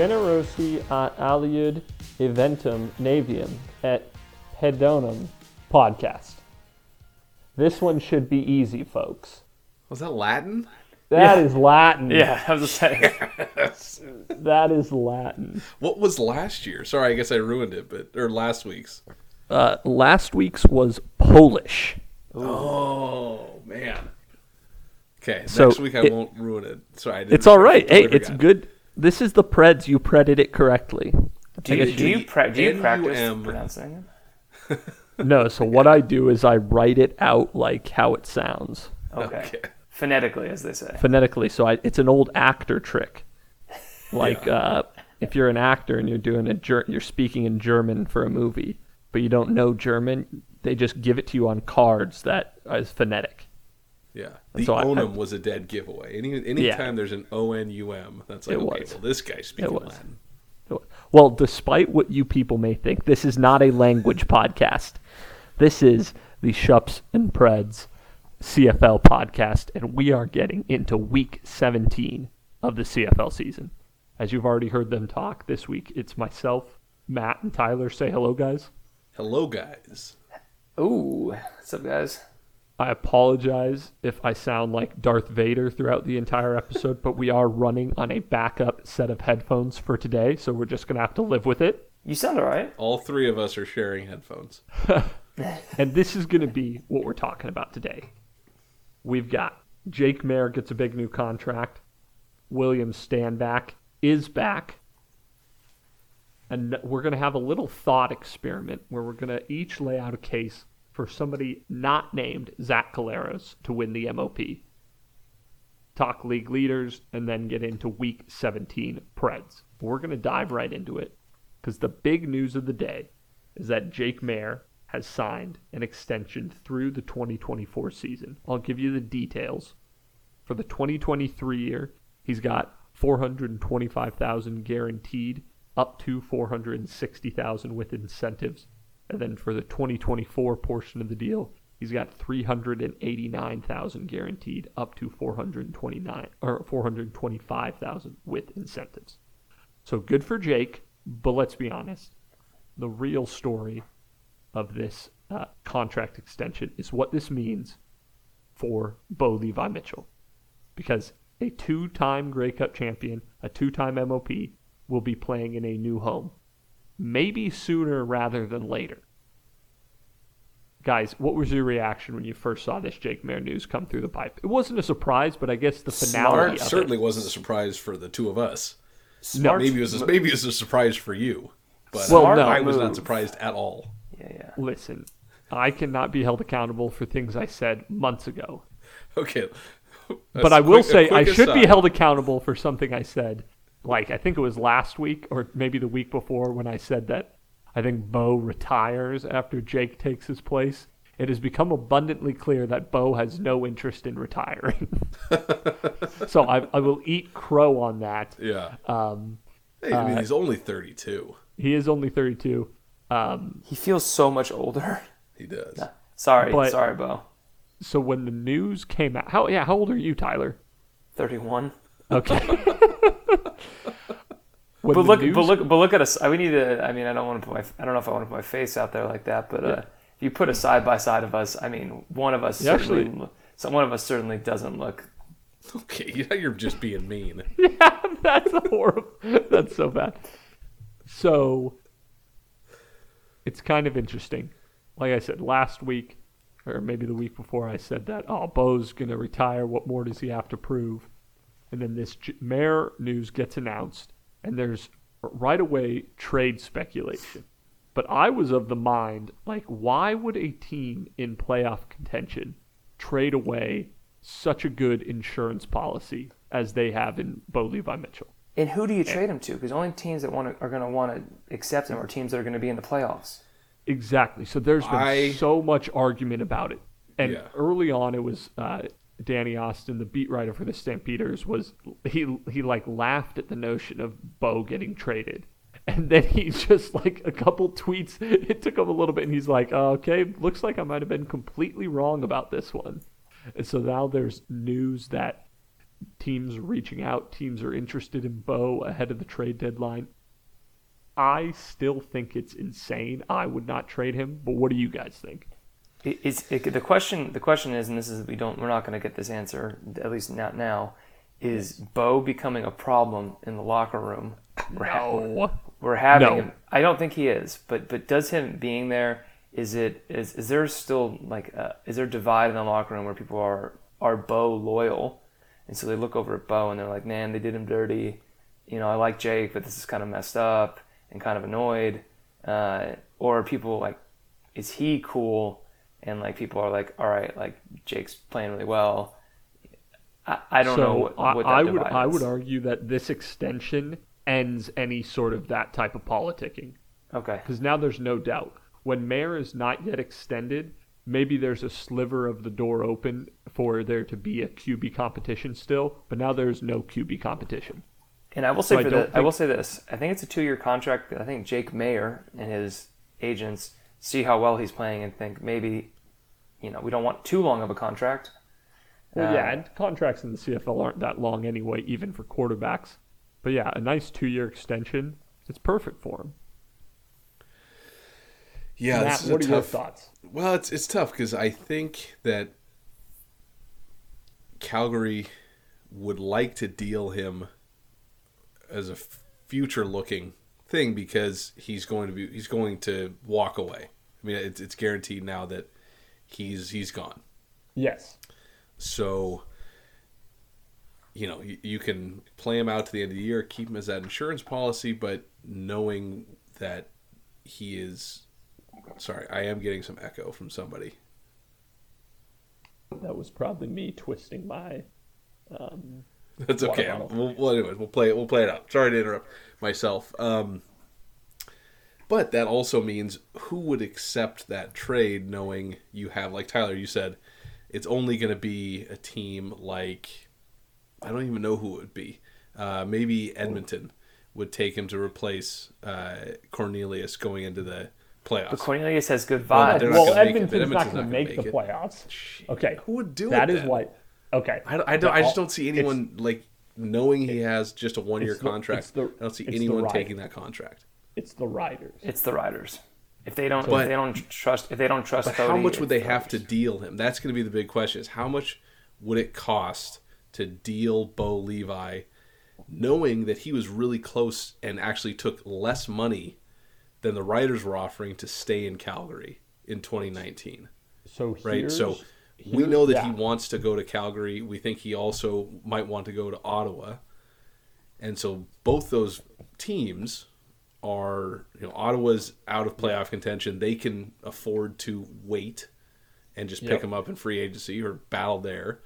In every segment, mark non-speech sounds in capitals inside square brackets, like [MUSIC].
generosi at aliud eventum navium et pedonum podcast. This one should be easy, folks. Was that Latin? That is Latin. Yeah, I was just saying. [LAUGHS] That is Latin. What was last year? Sorry, I guess I ruined it, but or last week's. Uh, last week's was Polish. Oh man. Okay, So next week I it- won't ruin it. Sorry, I didn't, It's all right. Hey, it's forgot. good. This is the Preds. You predded it correctly. Do you, do you, pra- do you practice [LAUGHS] pronouncing it? No, so what I do is I write it out like how it sounds. Okay. Okay. Phonetically, as they say. phonetically. So I, it's an old actor trick. [LAUGHS] Like uh, if you're an actor and you're doing a ger- you're speaking in German for a movie, but you don't know German, they just give it to you on cards that is phonetic. Yeah, the so I- onum was a dead giveaway. Any anytime there's an O N U M, that's like It okay, was. well this guy's speaking was. Latin. Well, despite what you people may think, this is not a language [LAUGHS] podcast. This is the Shups and Preds CFL podcast, and we are getting into week 17 of the CFL season. As you've already heard them talk this week, it's myself, Matt, and Tyler. Say hello, guys. Hello, guys. Ooh, what's up, guys? I apologize if I sound like Darth Vader throughout the entire episode, but we are running on a backup set of headphones for today, so we're just going to have to live with it. You sound alright. All three of us are sharing headphones. [LAUGHS] And this is going to be what we're talking about today. We've got Jake Maier gets a big new contract. William Stanback is back. And we're going to have a little thought experiment where we're going to each lay out a case for somebody not named Zach Collaros to win the MOP. Talk league leaders and then get into week 17 Preds. We're going to dive right into it because the big news of the day is that Jake Maier has signed an extension through the 2024 season. I'll give you the details. For the 2023 year, he's got 425,000 guaranteed, up to 460,000 with incentives. And then for the 2024 portion of the deal, he's got 389,000 guaranteed, up to 429 or 425,000 with incentives. So good for Jake, but let's be honest. The real story of this uh, contract extension is what this means for Bo Levi Mitchell. Because a two time Grey Cup champion, a two time MOP, will be playing in a new home. Maybe sooner rather than later. Guys, what was your reaction when you first saw this Jake Maier news come through the pipe? It wasn't a surprise, but I guess the finale It of certainly it. wasn't a surprise for the two of us. Smart Maybe it was a, maybe it was a surprise for you, but Well, I, no. I was not surprised at all. Yeah, yeah. Listen, I cannot be held accountable for things I said months ago. Okay, but I will say I should be held accountable for something I said. Like I think it was last week or maybe the week before when I said that I think Bo retires after Jake takes his place. It has become abundantly clear that Bo has no interest in retiring. [LAUGHS] so I, I will eat crow on that. Yeah, Um, hey, I mean he's only thirty-two. he is only 32. Um, He feels so much older. He does. Sorry, But- sorry, Bo. so when the news came out, how yeah, how old are you, Tyler? 31. Okay. [LAUGHS] [LAUGHS] When But look, news- but look, but look at us. We need to. I mean, I don't want to put my. I don't know if I want to put my face out there like that, but uh, if you put a side by side of us, I mean, one of us Yeah, certainly. actually- so one of us certainly doesn't look. [LAUGHS] Okay, yeah, you're just being mean. [LAUGHS] yeah, That's horrible. That's so bad. So it's kind of interesting. Like I said last week, or maybe the week before, I said that oh, Bo's gonna retire. What more does he have to prove? And then this J- Maier news gets announced, and there's right away trade speculation. But I was of the mind, like, why would a team in playoff contention trade away such a good insurance policy as they have in Bo Levi Mitchell? And who do you trade him to? Because only teams that want to, are going to want to accept him are teams that are going to be in the playoffs. Exactly. So there's been I- so much argument about it. And Yeah. early on, it was uh, Danny Austin, the beat writer for the Stampeders, was he he like laughed at the notion of Bo getting traded, and then he [LAUGHS] just like a couple tweets. It took him a little bit, and he's like, oh, "Okay, looks like I might have been completely wrong about this one." And so now there's news that teams are reaching out, teams are interested in Bo ahead of the trade deadline. I still think it's insane. I would not trade him, but what do you guys think? It's it, the question. The question is, and this is we don't. We're not going to get this answer at least not now. Is Bo becoming a problem in the locker room? We're, no. we're having. No. Him. I don't think he is, but but does him being there? Is it is is there still like uh, is there a divide in the locker room where people are are Bo loyal, and so they look over at Bo and they're like, man, they did him dirty. You know, I like Jake, but this is kind of messed up and kind of annoyed. Uh, or people like, is he cool? And like people are like, all right, like Jake's playing really well. I, I don't so know what, what I would I would argue that this extension ends any sort of that type of politicking. Okay. Because now there's no doubt when Maier is not yet extended, maybe there's a sliver of the door open for there to be a QB competition still, but now there's no QB competition. And I will say so for I, the, think... I will say this: I think it's a two-year contract. I think Jake Maier and his agents see how well he's playing and think maybe, you know, we don't want too long of a contract. Well, uh, yeah, and contracts in the CFL aren't that long anyway, even for quarterbacks. But yeah, a nice two-year extension. It's perfect for him. Yeah, Matt, what are tough, your thoughts? Well, it's it's tough because I think that Calgary would like to deal him as a future looking thing because he's going to be he's going to walk away. I mean, it's it's guaranteed now that he's he's gone. Yes. So you know, you, you can play him out to the end of the year, keep him as that insurance policy, but knowing that he is sorry, I am getting some echo from somebody. That was probably me twisting my um, [LAUGHS] that's okay. We'll, well, anyways, we'll play it. We'll play it out. Sorry to interrupt myself. Um, but that also means who would accept that trade, knowing you have, like Tyler, you said, it's only going to be a team like I don't even know who it would be. Uh, maybe Edmonton would take him to replace uh, Cornelius going into the playoffs. But Cornelius has good vibes. Well, well Edmonton's not going to make, make, the playoffs. Okay, who would do that? That is what Okay. I, don't, I, don't, I just don't see anyone like knowing he has just a one year contract. The, I don't see anyone taking that contract. It's the riders. It's the riders. If they don't, but, if they don't trust, if they don't trust, but Cody, how much would they have to deal him? That's going to be the big question: is how much would it cost to deal Bo Levi, knowing that he was really close and actually took less money than the Riders were offering to stay in Calgary in 2019. So right, so we know that yeah. he wants to go to Calgary. We think he also might want to go to Ottawa. And so both those teams are, you know, Ottawa's out of playoff contention. They can afford to wait and just pick yep. him up in free agency or battle there.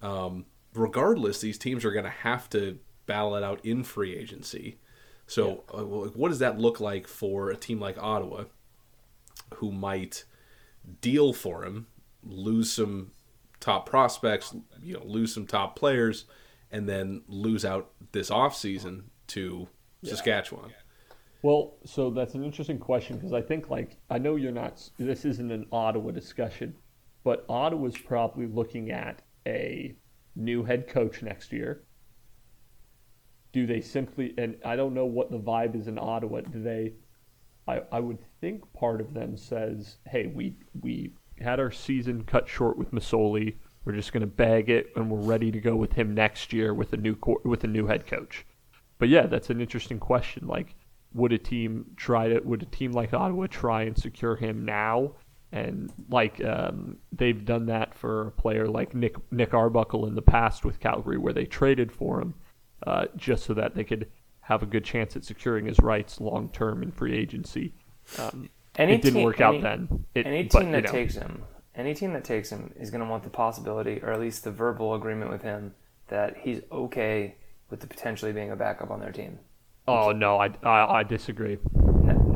Um, regardless, these teams are going to have to battle it out in free agency. So, uh, what does that look like for a team like Ottawa, who might deal for him lose some top prospects, you know, lose some top players, and then lose out this off season to yeah. Saskatchewan. Well, so that's an interesting question because I think like I know you're not. This isn't an Ottawa discussion, but Ottawa's probably looking at a new head coach next year. Do they simply and I don't know what the vibe is in Ottawa. Do they? I, I would think part of them says, "Hey, we we had our season cut short with Masoli. We're just going to bag it, and we're ready to go with him next year with a new co- with a new head coach. But yeah, that's an interesting question. Like, would a team try to? Would a team like Ottawa try and secure him now? And like um, they've done that for a player like Nick Nick Arbuckle in the past with Calgary, where they traded for him uh, just so that they could have a good chance at securing his rights long term in free agency. Um, any it didn't team, work any, out then. It, any team but, that know. takes him, any team that takes him is going to want the possibility, or at least the verbal agreement with him, that he's okay with the potentially being a backup on their team. Oh no, I, I, I disagree.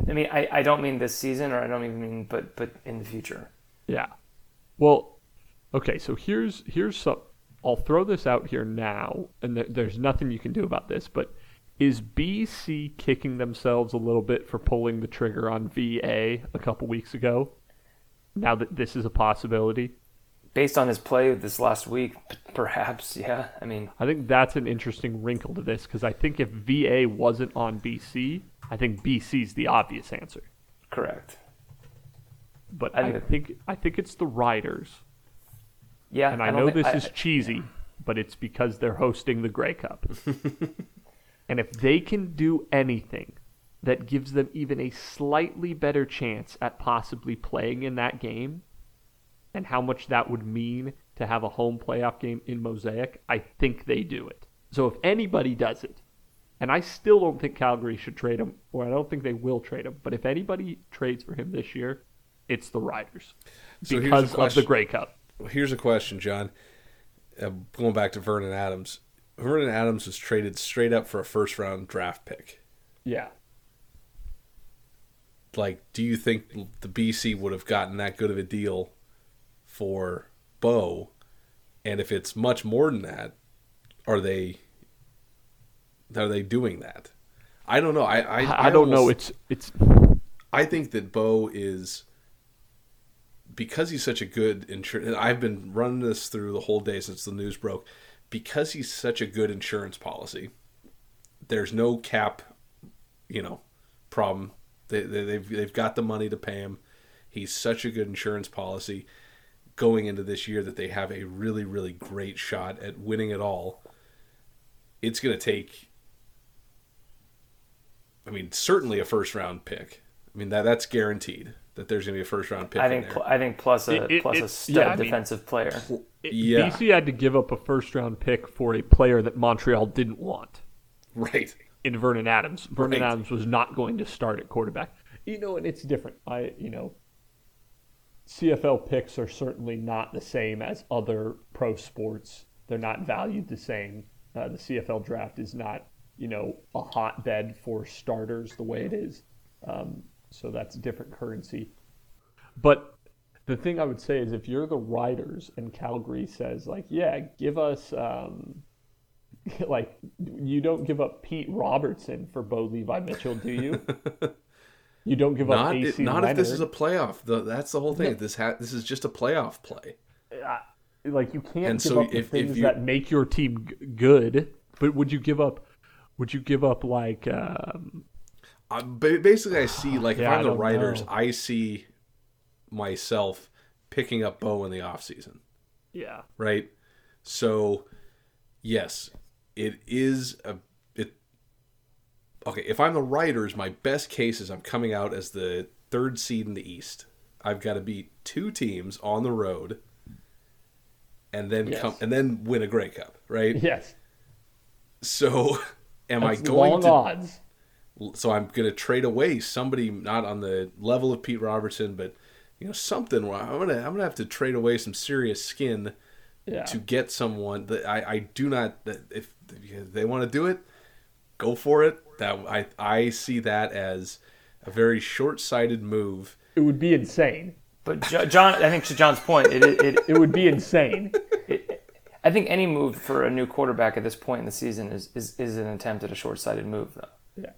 I mean, I, I don't mean this season, or I don't even mean, but but in the future. Yeah. Well, okay. So here's here's some. I'll throw this out here now, and th- there's nothing you can do about this, but is BC kicking themselves a little bit for pulling the trigger on VA a couple weeks ago? Now that this is a possibility? based on his play this last week, perhaps, yeah. I mean, I think that's an interesting wrinkle to this because I think if VA wasn't on BC, I think BC's the obvious answer. correct. But I I think- I think it's the Riders, Yeah, and I, don't know think- this I- is cheesy, but it's because they're hosting the Grey Cup. [LAUGHS] and if they can do anything that gives them even a slightly better chance at possibly playing in that game, and how much that would mean to have a home playoff game in Mosaic, I think they do it. So if anybody does it, and I still don't think Calgary should trade him, or I don't think they will trade him, but if anybody trades for him this year, it's the Riders So because of the. Grey Cup. Here's a question, John. Uh, going back to Vernon Adams. Vernon Adams was traded straight up for a first round draft pick. Yeah. Like, do you think the BC would have gotten that good of a deal for Bo? And if it's much more than that, are they are they doing that? I don't know. I I, I, I don't know. It's it's I think that Bo is because he's such a good insurance. I've been running this through the whole day since the news broke. Because he's such a good insurance policy, there's no cap, you know, problem. They, they, they've they've got the money to pay him. He's such a good insurance policy going into this year that they have a really really great shot at winning it all. It's going to take I mean, certainly a first round pick. I mean that that's guaranteed that there's going to be a first round pick. I think pl- I think plus a It- it- plus a stud yeah, I mean- defensive player. it- Yeah. BC had to give up a first round pick for a player that Montreal didn't want right. in Vernon Adams. Vernon Right. Adams was not going to start at quarterback. You know, and it's different. I you know CFL picks are certainly not the same as other pro sports. They're not valued the same. Uh, the CFL draft is not, you know, a hotbed for starters the way it is. Um, so that's different currency. But the thing I would say is if you're the Riders and Calgary says, like, yeah, give us, um, [LAUGHS] like, you don't give up Pete Robertson for Bo Levi Mitchell, do you? [LAUGHS] you don't give up AC it, not if this is a playoff. The, that's the whole thing. This ha- this is just a playoff play. like you can't And give so up the if- if things you- that make your team g- good. But would you give up? Would you give up like? Um, Uh, basically, I see like Yeah, if I I'm the Riders, know. I see myself picking up Bo in the off season. yeah, right? So, yes, it is a it. Okay, if I'm the Riders, my best case is I'm coming out as the third seed in the East. I've got to beat two teams on the road, and then Yes. come and then win a Grey Cup, right? yes. So, [LAUGHS] am That's I going long to? odds. So I'm going to trade away somebody not on the level of Pete Robertson, but you know something. Where I'm gonna I'm gonna have to trade away some serious skin Yeah. to get someone that I, I do not if, if they want to do it, go for it. That I I see that as a very short sighted move. It would be insane. But John, I think to John's point, it, it, It would be insane. I think any move for a new quarterback at this point in the season is, is, is an attempt at a short-sighted move, though. Yeah.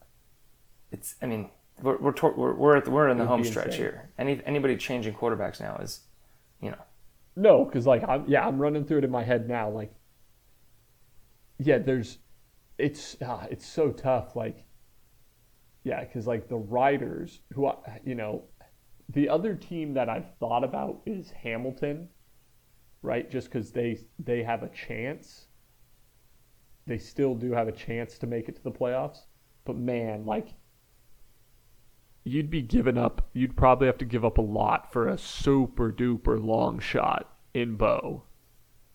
It's, I mean, we're we're tor- we're we're, at the, we're in the home stretch insane. here. Any anybody changing quarterbacks now is, you know, No, because like I'm yeah I'm running through it in my head now. Like, yeah, there's, it's ah, it's so tough. Like, yeah, because like the Riders, who I, you know, the other team that I've thought about is Hamilton, right? Just because they they have a chance. They still do have a chance to make it to the playoffs, but man, like. You'd be giving up. You'd probably have to give up a lot for a super duper long shot in Bo.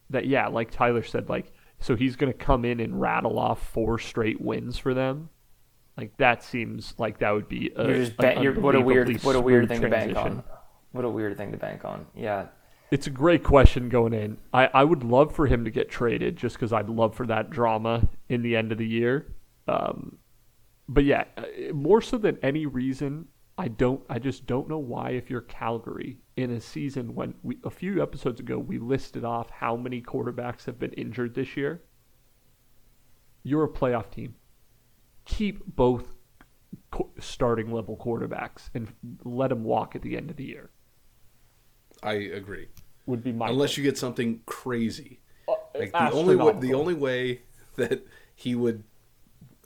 That yeah, like Tyler said, like so he's gonna come in and rattle off four straight wins for them. Like that seems like that would be a, you're just you're, what a weird what a weird thing to bank on. What a weird thing to bank on. Yeah, It's a great question going in. I, I would love for him to get traded just because I'd love for that drama in the end of the year. Um, but yeah, uh, more so than any reason, I don't. I just don't know why. If you're Calgary in a season when we a few episodes ago we listed off how many quarterbacks have been injured this year, you're a playoff team. Keep both starting level quarterbacks and let them walk at the end of the year. I agree. would be my unless pick. you get something crazy. Uh, Like the only way, the only way that he would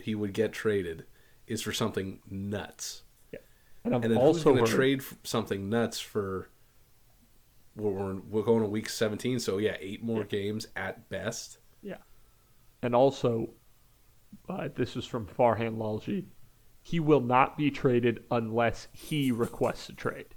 he would get traded is for something nuts. and I've And then also going to trade something nuts for? We're, we're going to week seventeen, so yeah, eight more games at best. Yeah. And also, uh, this is from Farhan Lalji. He will not be traded unless he requests a trade.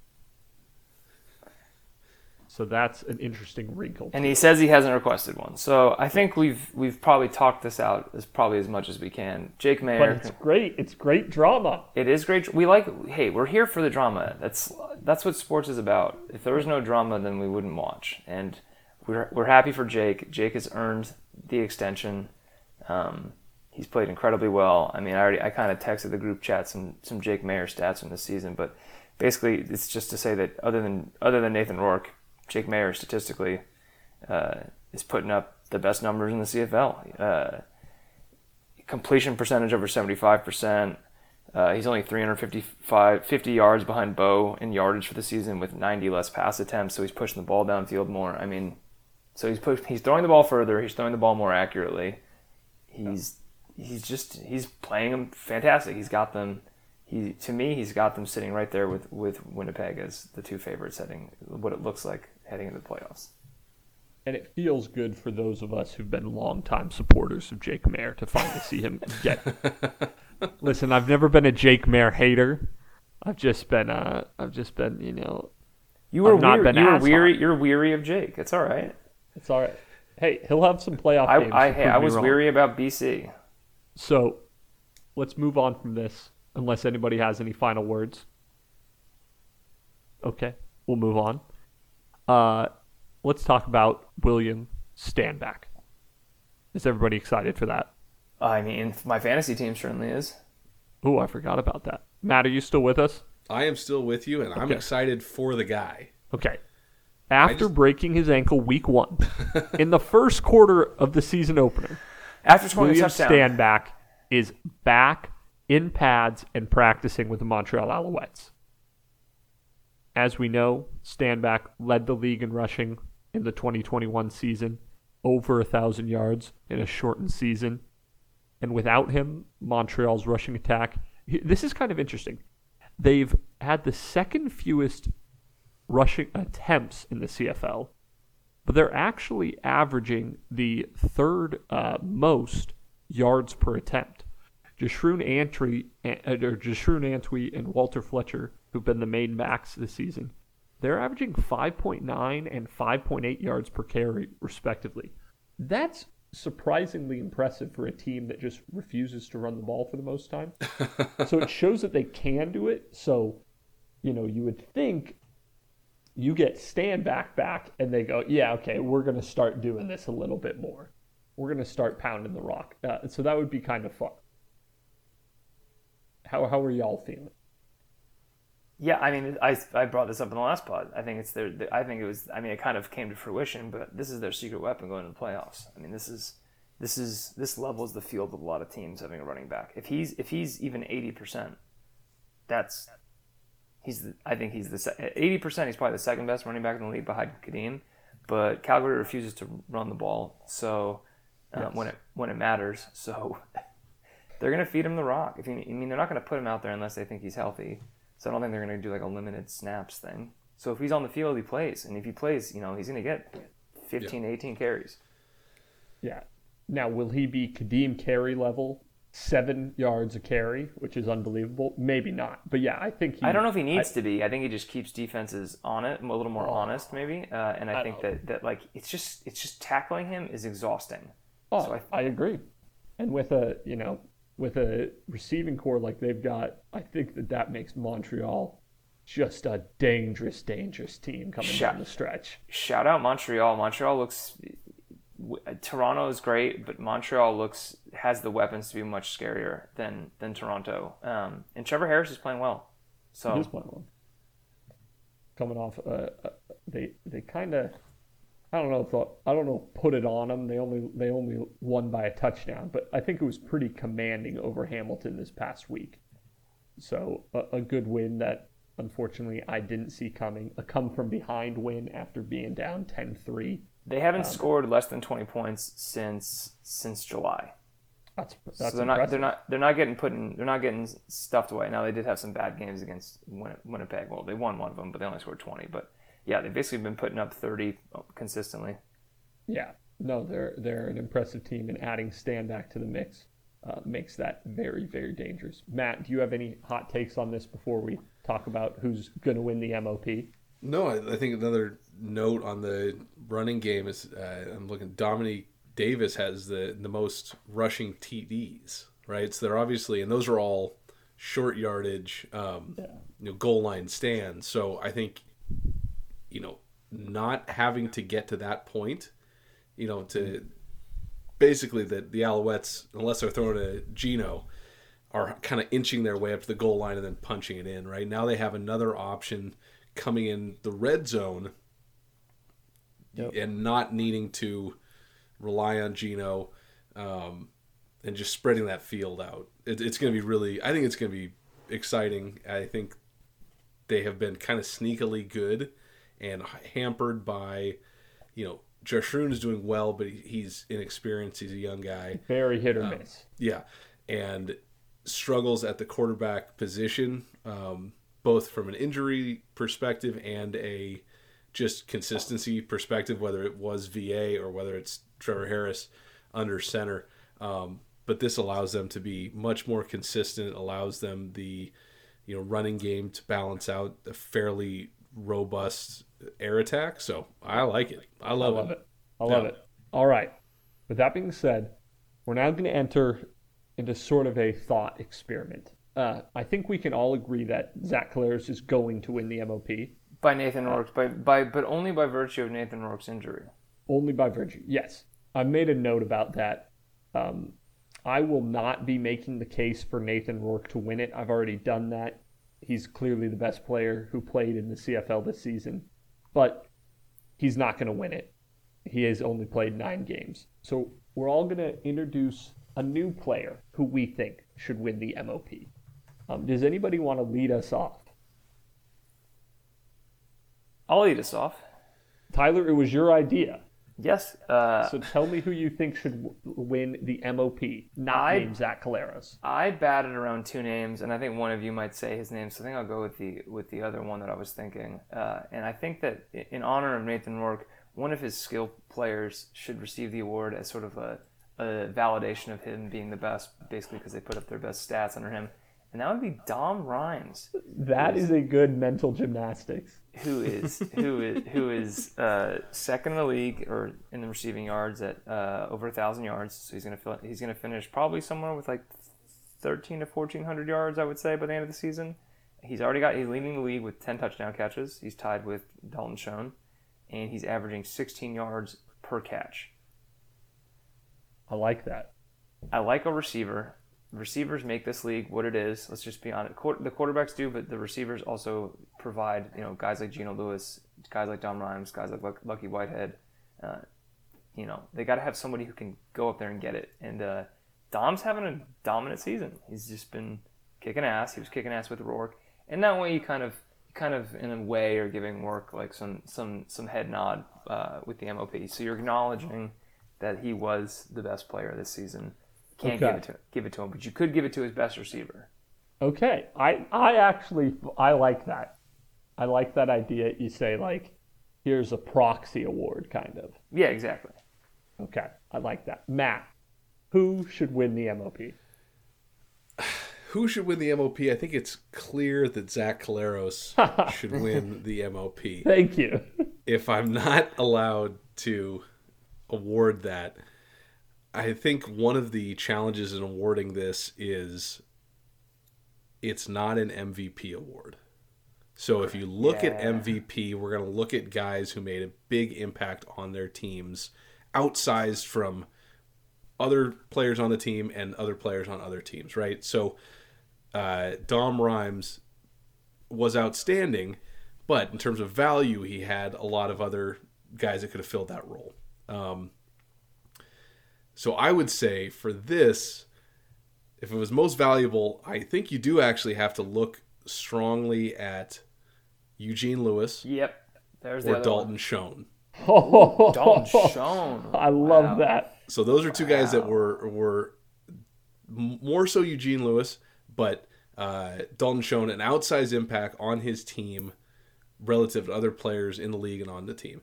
So that's an interesting wrinkle. And he says he hasn't requested one. So I think we've we've probably talked this out as probably as much as we can. Jake Maier. but it's great. It's great drama. It is great. We like. Hey, we're here for the drama. That's that's what sports is about. If there was no drama, then we wouldn't watch. And we're we're happy for Jake. Jake has earned the extension. Um, he's played incredibly well. I mean, I already I kind of texted the group chat some some Jake Maier stats from this season, but basically it's just to say that other than other than Nathan Rourke, Jake Maier statistically uh, is putting up the best numbers in the CFL. Uh, completion percentage over 75%. Uh, he's only 355 50 yards behind Bo in yardage for the season with 90 less pass attempts, so he's pushing the ball downfield more. I mean, so he's push, he's throwing the ball further, he's throwing the ball more accurately. He's he's just he's playing them fantastic. He's got them he to me he's got them sitting right there with with Winnipeg as the two favorites heading what it looks like heading into the playoffs. And it feels good for those of us who've been longtime supporters of Jake Maier to finally see him [LAUGHS] get. [LAUGHS] Listen, I've never been a Jake Maier hater. I've just been, uh, I've just been, you know, you were not been you were weary. You're weary of Jake. It's all right. it's all right. Hey, he'll have some playoff I games. I, hey, I was wrong. weary about BC. So, let's move on from this, unless anybody has any final words. Okay, we'll move on. Uh, let's talk about William Stanback. Is everybody excited for that? I mean, my fantasy team certainly is. Oh, I forgot about that. Matt, are you still with us? I am still with you, and I'm excited for the guy. Okay. After just- breaking his ankle week one, [LAUGHS] in the first quarter of the season opener, After 20 William touchdown. Stanback is back in pads and practicing with the Montreal Alouettes. As we know, Stanback led the league in rushing in the 2021 season, over a thousand yards in a shortened season. And without him, Montreal's rushing attack. This is kind of interesting. They've had the second fewest rushing attempts in the CFL, but they're actually averaging the third uh, most yards per attempt. Jeshrun Antwi, uh, Antwi and Walter Fletcher, who've been the main backs this season, they're averaging 5.9 and 5.8 yards per carry, respectively. That's surprisingly impressive for a team that just refuses to run the ball for the most time. [LAUGHS] so it shows that they can do it. So, you know, you would think you get stand back back and they go, yeah, okay, we're going to start doing this a little bit more. We're going to start pounding the rock. Uh, so that would be kind of fun. How, how are y'all feeling? Yeah, I mean, I, I brought this up in the last pod. I think it's their. I think it was. I mean, it kind of came to fruition, but this is their secret weapon going to the playoffs. I mean, this is this is this levels the field of a lot of teams having a running back. If he's if he's even eighty percent, that's he's. The, I think he's the eighty percent. He's probably the second best running back in the league behind Kadeem. But Calgary refuses to run the ball, so uh, Yes. when it when it matters, so [LAUGHS] they're gonna feed him the rock. If you, I mean, they're not gonna put him out there unless they think he's healthy. So I don't think they're going to do like a limited snaps thing. So if he's on the field, he plays. And if he plays, you know, he's going to get 15, 18 carries. Yeah. Now, will he be Kadeem Carey level? Seven yards a carry, which is unbelievable. Maybe not. But yeah, I think he. I don't know if he needs to be. I think he just keeps defenses on it, a little more honest, maybe. Uh, and I, I think don't- that, that like it's just it's just tackling him is exhausting. Oh, So I, agree. And with a you know with a receiving corps like they've got, I think that that makes Montreal just a dangerous, dangerous team coming Shut- down the stretch. Shout out Montreal. Montreal looks. Toronto is great, but Montreal looks has the weapons to be much scarier than than Toronto. Um, and Trevor Harris is playing well. So He is playing well. Coming off, uh, uh, they they kind of, I don't know, thought I don't know, put it on them. They only they only won by a touchdown, but I think it was pretty commanding over Hamilton this past week. So a, a good win that unfortunately, I didn't see coming. A come from behind win after being down 10 3. They haven't um, scored less than 20 points since since July. That's, that's so they're not they're not they're not getting put in they're not getting stuffed away. Now they did have some bad games against Winnipeg. Well, they won one of them, but they only scored 20. But yeah, they've basically been putting up 30 consistently. Yeah, no, they're they're an impressive team, and adding Stanback to the mix uh, makes that very very dangerous. Matt, do you have any hot takes on this before we talk about who's going to win the MOP? No, I, I, think another note on the running game is uh, I'm looking. Dominique Davis has the the most rushing TDs, right? So they're obviously, and those are all short yardage, um, yeah. you know, goal line stands. So I think, you know, not having to get to that point, you know, to basically that the Alouettes, unless they're throwing a Geno, are kind of inching their way up to the goal line and then punching it in. Right now, they have another option coming in the red zone, yep. and not needing to rely on Geno, um, and just spreading that field out. It, it's going to be really. I think it's going to be exciting. I think they have been kind of sneakily good and hampered by, you know, Josh Jeshrun is doing well, but he's inexperienced. He's a young guy. Very hit or um, miss. Yeah, and struggles at the quarterback position, um, both from an injury perspective and a just consistency perspective, whether it was VA or whether it's Trevor Harris under center. Um, but this allows them to be much more consistent. Allows them the you know running game to balance out a fairly robust air attack. So I like it. I love, I love it. it. I love yeah. it. All right. With that being said, we're now going to enter into sort of a thought experiment. Uh, I think we can all agree that Zach Collaros is going to win the MOP by Nathan Rourke, by, by but only by virtue of Nathan Rourke's injury. Only by virtue, yes. I made a note about that. Um, I will not be making the case for Nathan Rourke to win it. I've already done that. He's clearly the best player who played in the CFL this season, but he's not going to win it. He has only played nine games. So we're all going to introduce a new player who we think should win the MOP. Um, does anybody want to lead us off? I'll lead us off. Tyler, it was your idea. Yes. Uh, so tell me who you think should w- win the MOP, not I, name Zach Collaros. I batted around two names, and I think one of you might say his name. So I think I'll go with the with the other one that I was thinking. Uh, and I think that in honor of Nathan Rourke, one of his skill players should receive the award as sort of a, a validation of him being the best, basically because they put up their best stats under him and that would be Dom Rhymes. That is a good mental gymnastics. Who is who is who is uh, second in the league or in the receiving yards at uh, over a thousand yards. So he's gonna fill, he's gonna finish probably somewhere with like thirteen to fourteen hundred yards, I would say, by the end of the season. He's already got he's leading the league with ten touchdown catches. He's tied with Dalton Schoen, and he's averaging sixteen yards per catch. I like that. I like a receiver receivers make this league what it is. Let's just be honest. The quarterbacks do, but the receivers also provide, you know, guys like Geno Lewis, guys like Dom Rhymes, guys like Lucky Whitehead. Uh, you know, they got to have somebody who can go up there and get it. And uh, Dom's having a dominant season. He's just been kicking ass. He was kicking ass with Rourke, and that way you kind of, kind of in a way, are giving Rourke like some some some head nod uh, with the MOP. So you're acknowledging that he was the best player this season can't okay. give it to give it to him, but you could give it to his best receiver. Okay, I I actually I like that. I like that idea. You say like, here's a proxy award, kind of. Yeah, exactly. Okay, I like that. Matt, who should win the MOP? [SIGHS] Who should win the MOP? I think it's clear that Zach Collaros [LAUGHS] should win the MOP. Thank you. if I'm not allowed to award that, I think one of the challenges in awarding this is it's not an MVP award. So if you look yeah. at MVP, we're going to look at guys who made a big impact on their teams, outsized from other players on the team and other players on other teams, right? So uh, Dom Rhymes was outstanding, but in terms of value, he had a lot of other guys that could have filled that role. Um, so I would say for this, if it was most valuable, I think you do actually have to look strongly at Eugene Lewis, Yep. There's the or other Dalton one. Schoen. Dalton [LAUGHS] Schoen. I love Wow. that. So those are two guys that were were more so Eugene Lewis, but uh, Dalton Schoen an outsized impact on his team relative to other players in the league and on the team.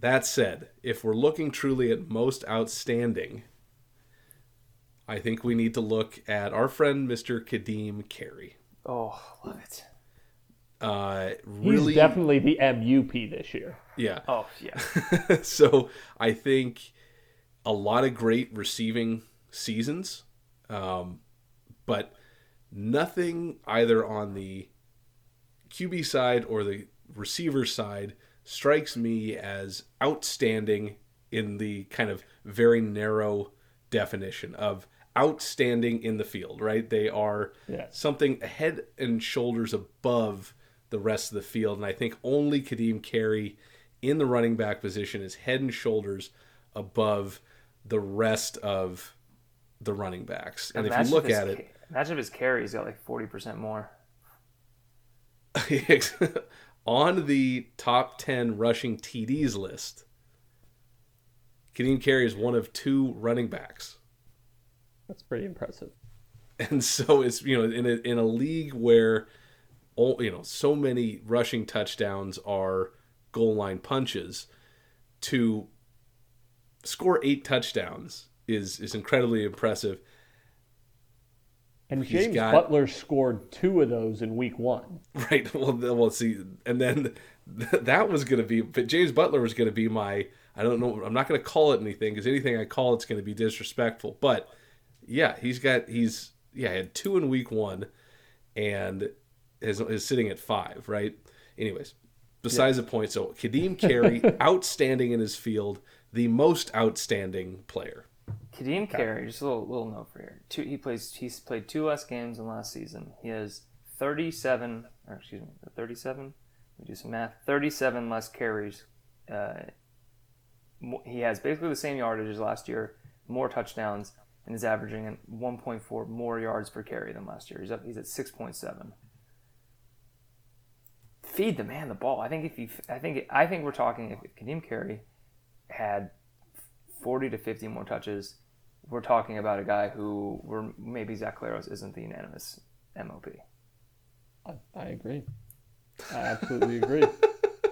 That said, if we're looking truly at most outstanding, I think we need to look at our friend Mr. Kadeem Carey. Oh, love it. Uh, He's really, definitely the MUP this year. yeah. Oh, yeah. [LAUGHS] so I think a lot of great receiving seasons, um, but nothing either on the QB side or the receiver side strikes me as outstanding in the kind of very narrow definition of outstanding in the field, right? They are Yes. something head and shoulders above the rest of the field. And I think only Kadeem Carey in the running back position is head and shoulders above the rest of the running backs. And if you look his at it, Imagine if his carries got like 40% more. [LAUGHS] on the top 10 rushing TDs list, Kadeem Carey is one of two running backs. That's pretty impressive. and so it's you know in a in a league where all you know so many rushing touchdowns are goal line punches to score eight touchdowns is is incredibly impressive And He's James got- Butler scored two of those in week one. [LAUGHS] right. Well well see and then [LAUGHS] that was going to be but James Butler was going to be my I don't know I'm not going to call it anything because anything I call it's going to be disrespectful but yeah he's got he's yeah had two in week one and is, is sitting at five right? Anyways besides the point so Kadeem Carey [LAUGHS] outstanding in his field the most outstanding player Kadeem Carey, just a little little note for here. Two, he plays. He's played two less games than last season. He has 37, or excuse me, 37. We do some math. 37 less carries. Uh, he has basically the same yardage as last year, more touchdowns, and is averaging at 1.4 more yards per carry than last year. He's up. He's at 6.7. Feed the man the ball. I think if you, I think, I think we're talking if Kadeem Carey had 40 to 50 more touches, we're talking about a guy who we're maybe Zach Collaros isn't the unanimous MOP. I, I agree. I absolutely agree.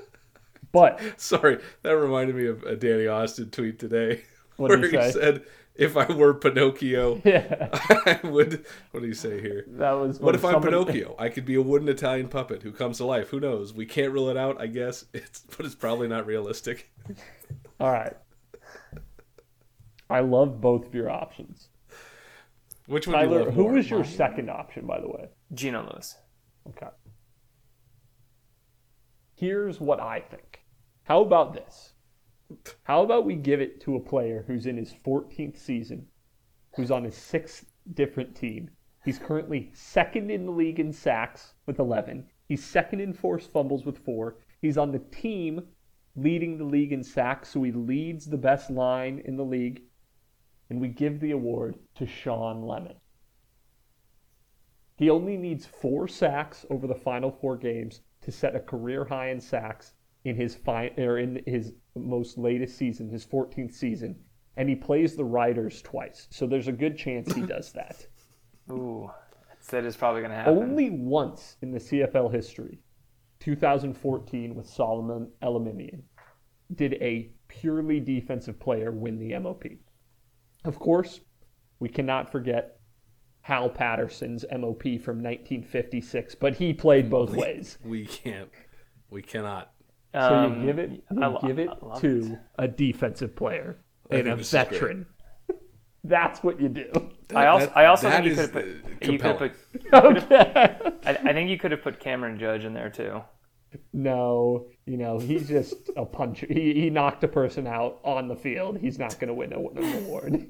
[LAUGHS] but sorry that reminded me of a Danny Austin tweet today What'd where he he say? said if I were Pinocchio [LAUGHS] yeah, I would. What do you say here? that was What when if I'm Pinocchio? I could be a wooden Italian puppet who comes to life. Who knows? We can't rule it out. I guess it's, but it's probably not realistic. All right. I love both of your options. Which one do you love who more? was your second option, by the way? Geno Lewis. Okay. Here's what I think. How about this? How about we give it to a player who's in his 14th season, who's on his sixth different team. He's currently second in the league in sacks with 11. He's second in forced fumbles with four. He's on the team leading the league in sacks, so he leads the best line in the league. And we give the award to Shawn Lemon. He only needs four sacks over the final four games to set a career high in sacks in his fi- or in his most latest season, his 14th season, and he plays the Riders twice. So there's a good chance he does that. [LAUGHS] Ooh, that is probably going to happen. Only once in the CFL history, 2014 with Solomon Elimimian, did a purely defensive player win the MOP. Of course, we cannot forget Hal Patterson's MOP from 1956, but he played both ways. [LAUGHS] We can't. We cannot. So Um, you give it, you I lo- give it I love to a defensive player I and a this is great. veteran. [LAUGHS] That's what you do. I also, That- I also think you could have uh, put, [LAUGHS] you could put, Okay. I, I think you could have put Cameron Judge in there too. No, you know, he's just a puncher. He, he knocked a person out on the field. He's not going to win a- an award.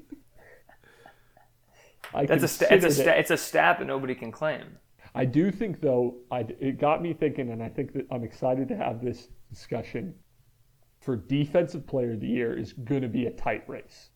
I That's a sta- it's a sta- it's a stat that nobody can claim. I do think, though, I, it got me thinking, and I think that I'm excited to have this discussion. For Defensive Player of the Year is going to be a tight race.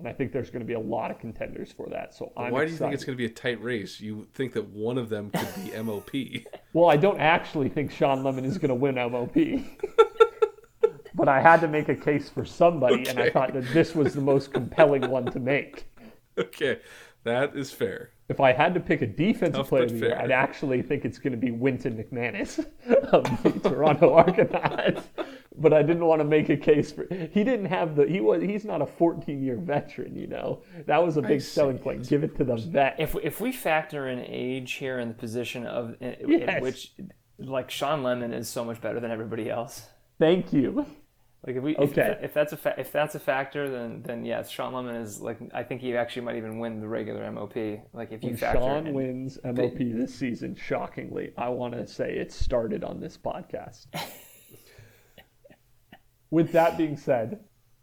And I think there's going to be a lot of contenders for that. So I'm Why do you think it's going to be a tight race? You think that one of them could be MOP? [LAUGHS] Well, I don't actually think Shawn Lemon is going to win MOP. [LAUGHS] but I had to make a case for somebody, and I thought that this was the most compelling one to make. Okay, that is fair. If I had to pick a defensive Tough player of the year. I'd actually think it's going to be Wynton McManus of the [LAUGHS] Toronto Argonauts. But I didn't want to make a case for. He didn't have the. He was. He's not a 14 year veteran. You know that was a big see. selling point. Give it to the vet. If if we factor in age here and the position of in, in which, like Shawn Lemon is so much better than everybody else. Thank you. Like if we Okay. if, if that's a fa- if that's a factor, then then yes, Shawn Lemon is like I think he actually might even win the regular MOP. Like if you When factor Shawn in, wins MOP this season, shockingly, I want to say it started on this podcast. [LAUGHS] With that being said,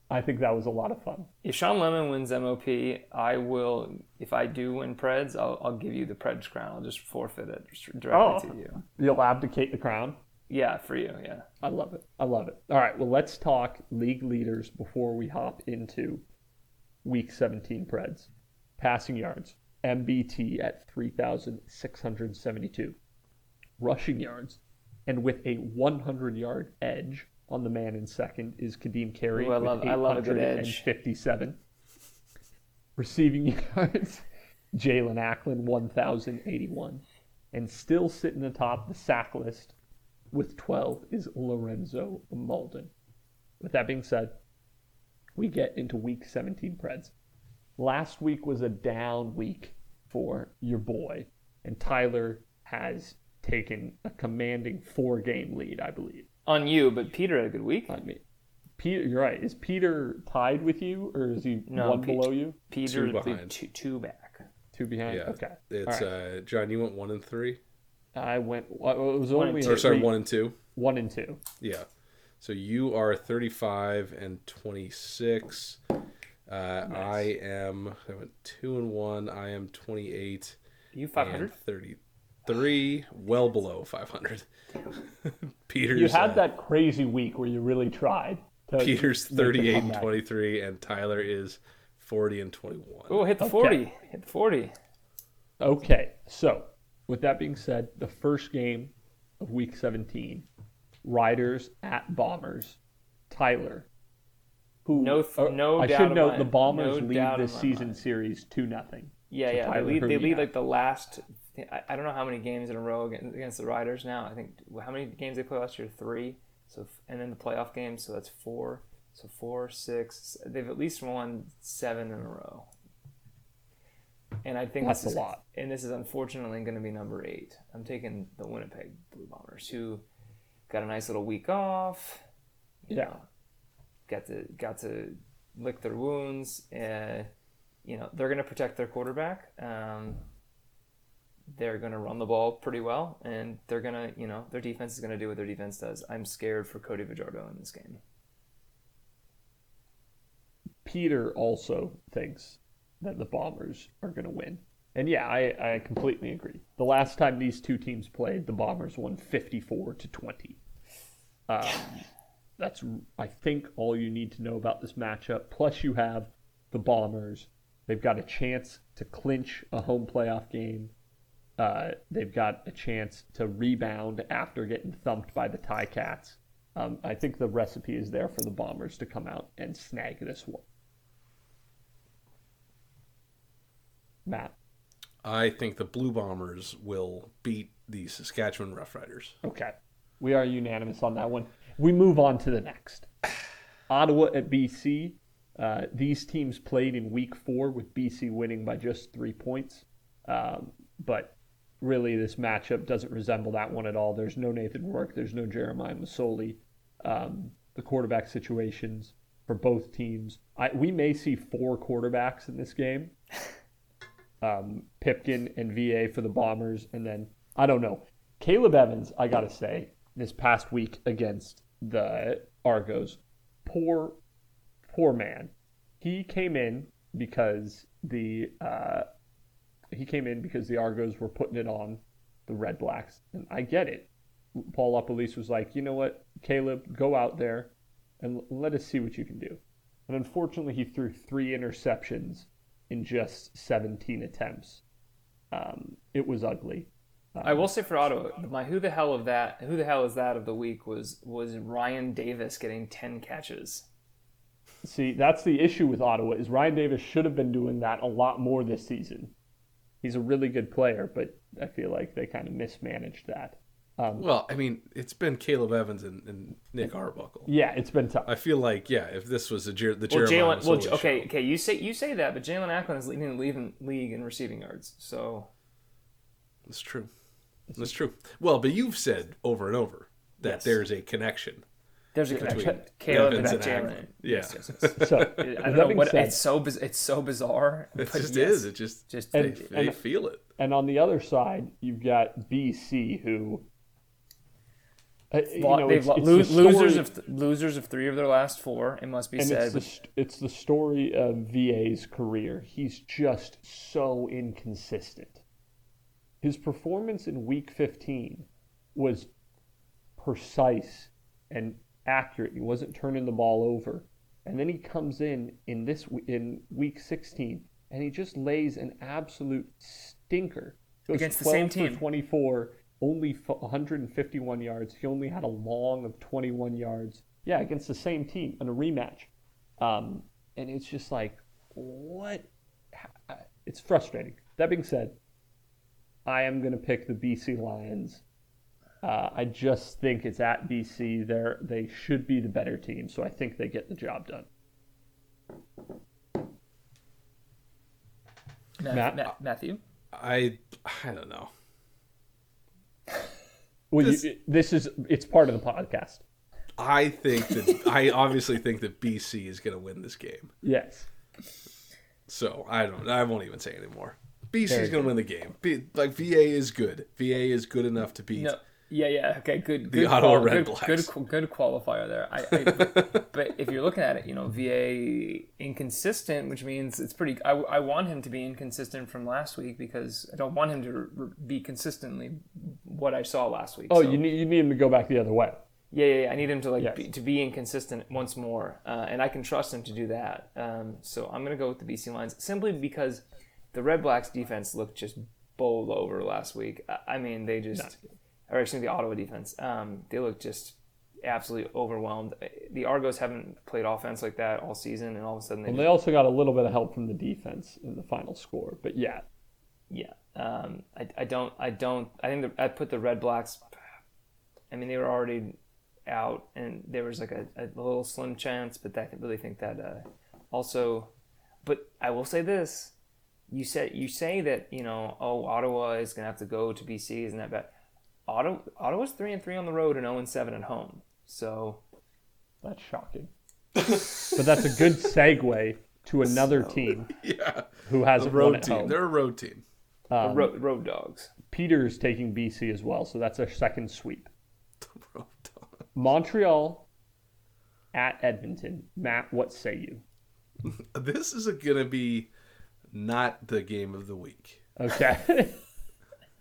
I think that was a lot of fun. if Shawn Lemon wins MOP, I will. If I do win Preds, I'll, I'll give you the Preds crown. I'll just forfeit it directly Oh. to you. You'll abdicate the crown. Yeah, for you. Yeah. I love it. I love it. All right, well, let's talk league leaders before we hop into week 17 Preds. Passing yards, MBT at 3,672. Rushing yards, and with a 100 yard edge on the man in second is Kadeem Carey Ooh, I with love- I love a good edge. 857. Receiving yards, [LAUGHS] Jaelon Acklin 1,081. And still sitting atop the sack list with 12 is Lorenzo Mauldin. With that being said, we get into week 17 Preds. Last week was a down week for your boy, and Tyler has taken a commanding four game lead, I believe on you, but Peter had a good week. Not me. Peter, you're right. Is Peter tied with you, or is he no, one Pe- below you? Peter two behind. Two, two back. Two behind. Yeah. Okay. It's right. uh, John. You went one and three. I went. It was one only. Or sorry, one and two. One and two. Yeah. So you are 35 and 26. Uh, nice. I am. I went two and one. I am 28. Are you 530 three, well below 500. [LAUGHS] Peters. You had uh, that crazy week where you really tried. Peters 38 and 23, and Tyler is 40 and 21. Oh, hit the okay. 40. Hit the 40. Okay. So, with that being said, the first game of week 17 Riders at Bombers. Tyler. Who, no, th- uh, no I should note the Bombers no lead this season mind. series 2 nothing. Yeah, so yeah. Tyler they lead, they lead like the last I, I don't know how many games in a row against, against the Riders now. I think how many games they played last year? Three. So and then the playoff games. So that's four. So four, six. They've at least won seven in a row. And I think That's this is a lot. And this is unfortunately going to be number eight. I'm taking the Winnipeg Blue Bombers, who got a nice little week off. Yeah. know, got to got to lick their wounds. Uh, you know they're going to protect their quarterback. Um, they're going to run the ball pretty well, and they're going to you know their defense is going to do what their defense does. I'm scared for Cody Fajardo in this game. Peter also thinks that the Bombers are going to win. And yeah, I, I completely agree. The last time these two teams played, the Bombers won 54 to 20. Um, that's, I think, all you need to know about this matchup. Plus, you have the Bombers. They've got a chance to clinch a home playoff game. Uh, they've got a chance to rebound after getting thumped by the Ti-Cats. Um, I think the recipe is there for the Bombers to come out and snag this one. Matt. I think the Blue Bombers will beat the Saskatchewan Roughriders. Okay. We are unanimous on that one. We move on to the next. [SIGHS] Ottawa at BC. Uh, these teams played in week four with BC winning by just three points. Um, but really, this matchup doesn't resemble that one at all. There's no Nathan Rourke. There's no Jeremiah Masoli. Um, the quarterback situations for both teams. I, we may see four quarterbacks in this game. [LAUGHS] Um, Pipkin and VA for the Bombers, and then I don't know. Caleb Evans, I gotta say, this past week against the Argos, poor, poor man. He came in because the uh, he came in because the Argos were putting it on the Red Blacks, and I get it. Paul LaPolice was like, you know what, Caleb, go out there and l- let us see what you can do. And unfortunately, he threw three interceptions in just 17 attempts. Um, it was ugly. I will say for Ottawa, my who the hell of that, who the hell is that of the week was was Ryan Davis getting ten catches. See, that's the issue with Ottawa is Ryan Davis should have been doing that a lot more this season. He's a really good player, but I feel like they kind of mismanaged that. Um, Well, I mean, it's been Caleb Evans and, and Nick Arbuckle. yeah, it's been tough. I feel like, yeah, if this was a Jer- the Well, Jeremiah Jaelon. Well, okay, show- okay. You say you say that, but Jaelon Acklin is leading the league in, league in receiving yards. So that's true. That's true. Well, but you've said over and over that Yes. there's a connection. There's a connection. Caleb and Evans that Jaelon. Acklin. Yes, Yeah. yes, yes. So I don't know what said, it's so biz- it's so bizarre. It just yes. is. It just, just they, And- they feel it. and on the other side, you've got BC who. Uh, you Lo- know, they've it's, lo- it's lo- the losers of th- losers of three of their last four. It must be and said. it's the, st- it's the story of VA's career. He's just so inconsistent. His performance in Week 15 was precise and accurate. He wasn't turning the ball over, and then he comes in in this in Week 16 and he just lays an absolute stinker Goes Against the same 12 for team. 24, only 151 yards. He only had a long of 21 yards. Yeah, against the same team in a rematch. Um, and it's just like, what? It's frustrating. That being said, I am going to pick the BC Lions. Uh, I just think it's at BC. They're, they should be the better team, so I think they get the job done. Ma- Matt? Ma- Matthew. I I don't know. [LAUGHS] Well, This- you, this is it's part of the podcast. I think that I obviously think that BC is going to win this game. Yes. So I don't. I won't even say anymore. BC is going to win the game. B, like VA is good. VA is good enough to beat. No. Yeah, yeah. Okay, good. The good Ottawa qual- Red good, Blacks. Good, good qualifier there. I, I, [LAUGHS] but, but if you're looking at it, you know, VA inconsistent, which means it's pretty. I, I want him to be inconsistent from last week because I don't want him to re- be consistently what I saw last week. Oh, So- you need you need him to go back the other way. Yeah, yeah, yeah. I need him to like Yes. be, to be inconsistent once more, uh, and I can trust him to do that. Um, so I'm gonna go with the BC Lions simply because the Red Blacks defense looked just bowled over last week. I, I mean, they just, or excuse me, the Ottawa defense, um, they look just absolutely overwhelmed. The Argos haven't played offense like that all season, and all of a sudden they, just, they also got a little bit of help from the defense in the final score. But yeah, yeah. Um, I, I don't, I don't, I think the, I put the Red Blacks. I mean, they were already out, and there was like a, a little slim chance, but I really think that uh, also. But I will say this: you said you say that you know, oh, Ottawa is gonna have to go to BC, isn't that bad? Ottawa, Ottawa's three and three on the road and zero and seven at home. So that's shocking. but that's a good [LAUGHS] segue to another team [LAUGHS] Yeah, who has a road team. home. They're a road team. Um, the road, road dogs. Peter's taking BC as well, so that's a second sweep. [LAUGHS] Road dog. Montreal at Edmonton. Matt, what say you? This is going to be not the game of the week. Okay.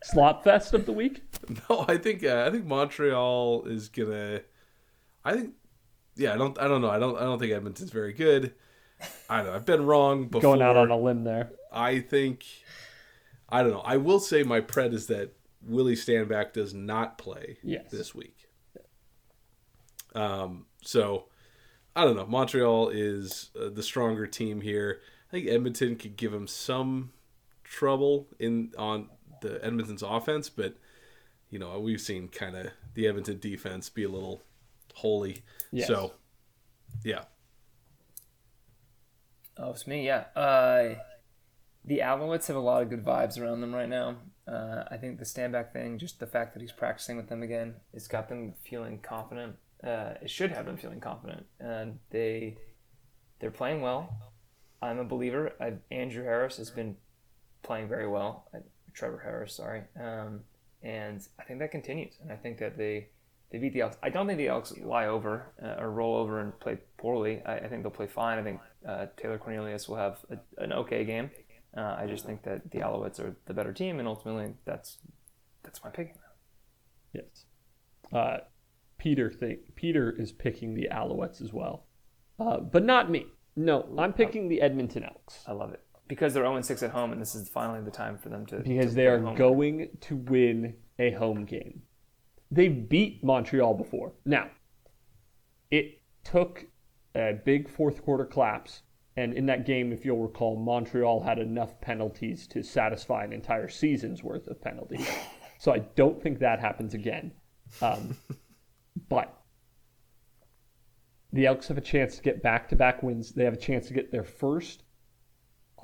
Slot fest of the week? [LAUGHS] No, I think uh, I think Montreal is gonna. I think, yeah, I don't, I don't know, I don't, I don't think Edmonton's very good. I don't know. I've been wrong before. Going out on a limb there. I think, I don't know. I will say my pred is that Willie Stanback does not play Yes. this week. Um, so I don't know. Montreal is uh, the stronger team here. I think Edmonton could give him some trouble in on the Edmonton's offense, but you know we've seen kind of the Edmonton defense be a little holy. Yes. So yeah, Oh, it's me. Yeah. Uh, the Alouettes have a lot of good vibes around them right now. Uh, I think the Stanback thing, just the fact that he's practicing with them again, it's got them feeling confident. Uh, it should have them feeling confident, and they they're playing well. I'm a believer. i Andrew Harris has been playing very well. Uh, Trevor Harris, sorry, um, and I think that continues. And I think that they they beat the Elks. I don't think the Elks lie over uh, or roll over and play poorly. I, I think they'll play fine. I think uh, Taylor Cornelius will have a, an okay game. Uh, I just think that the Alouettes are the better team, and ultimately, that's that's my pick. Yes. Uh, Peter think Peter is picking the Alouettes as well, uh, but not me. No, I'm picking the Edmonton Elks. I love it. Because they're 0 6 at home, and this is finally the time for them to because to they are going to win a home game. They beat Montreal before. Now, it took a big fourth quarter collapse, and in that game, if you'll recall, Montreal had enough penalties to satisfy an entire season's worth of penalties. [LAUGHS] so I don't think that happens again. Um, [LAUGHS] but the Elks have a chance to get back to back wins. They have a chance to get their first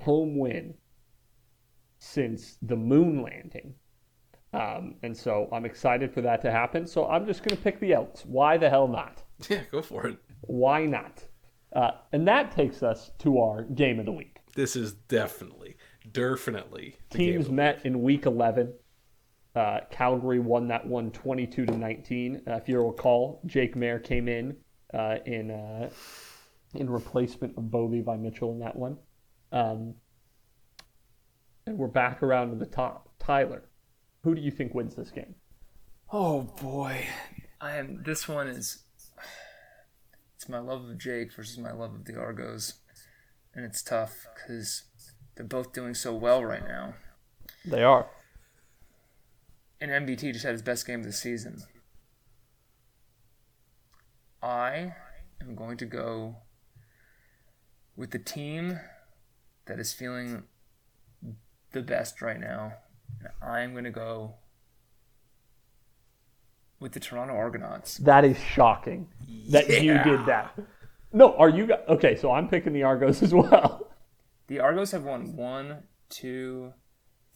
home win since the moon landing. Um, and so I'm excited for that to happen. So I'm just going to pick the Elks. Why the hell not? Yeah, go for it. Why not? Uh, and that takes us to our game of the week. This is definitely, definitely the game Teams met in week 11. Uh, Calgary won that one 22 to 19. Uh, if you recall, Jake Maier came in uh, in uh, in replacement of Bo Levi Mitchell in that one. Um, and we're back around to the top. Tyler, who do you think wins this game? Oh boy, I am. This one is. It's my love of Jake versus my love of the Argos, and it's tough because they're both doing so well right now. They are. And MBT just had his best game of the season. I am going to go with the team that is feeling the best right now. And I'm going to go with the Toronto Argonauts. That is shocking that you did that. No, are you okay? So I'm picking the Argos as well. The Argos have won one, two,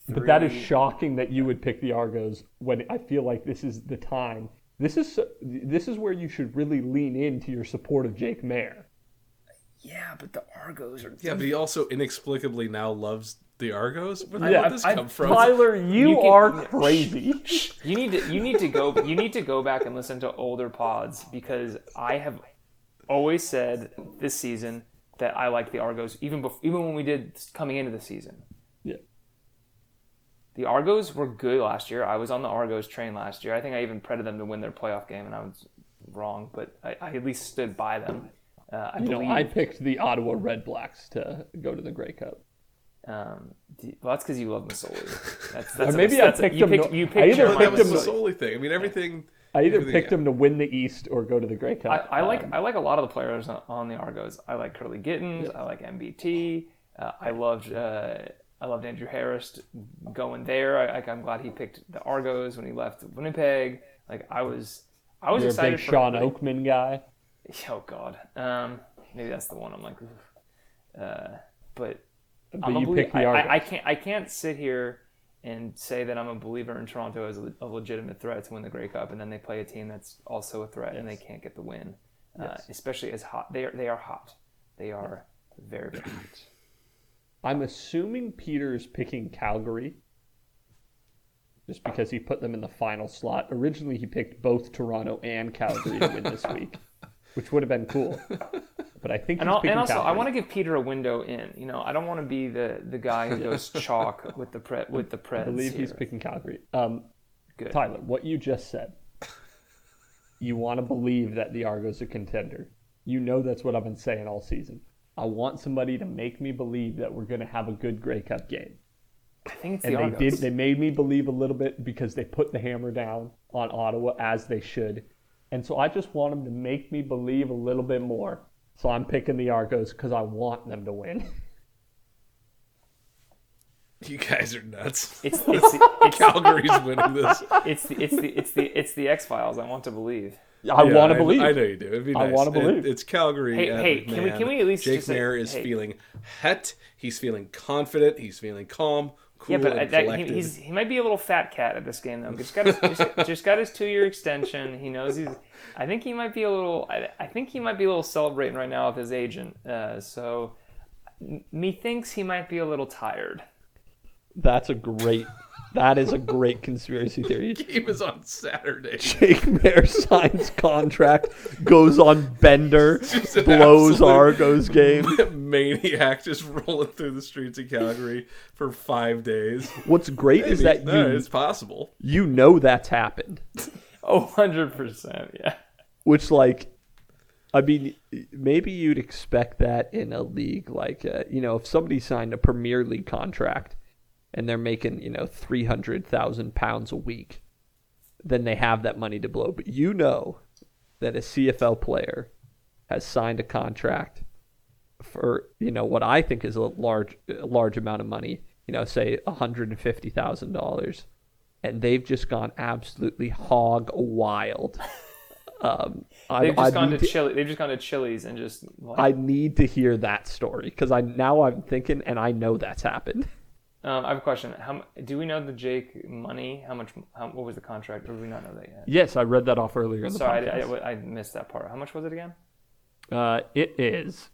three. But that is shocking that you would pick the Argos when I feel like this is the time. This is this is where you should really lean into your support of Jake Maier. Yeah, but the Argos are. Yeah, but he also inexplicably now loves the Argos. Where the Yeah, hell did this I- come from? Tyler, you, You can- are crazy. You need to you need to go you need to go back and listen to older pods because I have always said this season that I like the Argos even before, even when we did coming into the season. yeah. The Argos were good last year. I was on the Argos train last year. I think I even preded them to win their playoff game, and I was wrong, but I, I at least stood by them. Uh, I You know. I picked the Ottawa Red Blacks to go to the Grey Cup. um, the- well, that's because you love Masoli. That's, that's a- maybe I that's a- picked you picked, to- you I either But Jeremiah that was picked the him- Masoli. thing. I mean, everything. I either everything- picked them to win the East or go to the Grey Cup. I, I like Um, I like a lot of the players on- on the Argos. I like Kurleigh Gittens. I like MBT. Uh, I loved uh, I loved Andrew Harris going there. I, like, I'm glad he picked the Argos when he left Winnipeg. Like I was I was you're a excited big for Shawn like, Oakman guy. [LAUGHS] Oh God, um, maybe that's the one. I'm like, uh, but But you picked the I, I, I can't I can't sit here and say that I'm a believer in Toronto as a, a legitimate threat to win the Grey Cup, and then they play a team that's also a threat and they can't get the win. Uh, especially as hot they are. They are hot. They are very very hot. I'm assuming Peter's picking Calgary just because he put them in the final slot. Originally, he picked both Toronto and Calgary to win this [LAUGHS] week, which would have been cool. [LAUGHS] But I think And, he's al- and also, I want to give Peter a window in. You know, I don't want to be the, the guy who goes [LAUGHS] chalk with the pre- with the Preds. I believe he's picking Calgary. Um, Good. Tyler, what you just said, you want to believe that the Argos are contender. You know that's what I've been saying all season. I want somebody to make me believe that we're going to have a good Grey Cup game. I think it's and the they Argos. did. They made me believe a little bit because they put the hammer down on Ottawa as they should, and so I just want them to make me believe a little bit more. So I'm picking the Argos because I want them to win. [LAUGHS] You guys are nuts. It's [LAUGHS] it's the, it's, Calgary's winning this. it's the it's the it's the it's the X Files. I want to believe. I Yeah, want to believe. I know you do. It'd be I wanna It- believe. it's Calgary. Hey, at hey, can we- can we at least Jake just say- Maier is hey. feeling het. He's feeling confident. He's feeling calm, cool, Yeah, but I- and that, he, he's he might be a little fat cat at this game though. Just got his just, just got his two year extension. He knows he's. I think he might be a little. I, I think he might be a little celebrating right now with his agent. Uh, so, methinks he might be a little tired. That's a great. That is a great conspiracy theory. [LAUGHS] game is on Saturday. Jake Maier signs contract, goes on bender, [LAUGHS] blows Argos game. [LAUGHS] Maniac just rolling through the streets of Calgary for five days. What's great is Maybe. that No, you it's possible. you know that's happened. Oh, 100 percent. Yeah. Which like I mean, maybe you'd expect that in a league like, uh, you know, if somebody signed a Premier League contract and they're making, you know, 300,000 pounds a week, then they have that money to blow. But you know that a CFL player has signed a contract for, you know, what I think is a large, a large amount of money, you know, say $150,000, and they've just gone absolutely hog wild. [LAUGHS] Um, They've I, just I gone to Chili. They've just gone to Chili's and just. Like, I need to hear that story because I now I'm thinking and I know that's happened. [LAUGHS] um, I have a question. How do we know the Jake money? How much? How, what was the contract? Or do we not know that yet? Yes, I read that off earlier in the Sorry. I, I, I missed that part. How much was it again? Uh, it is.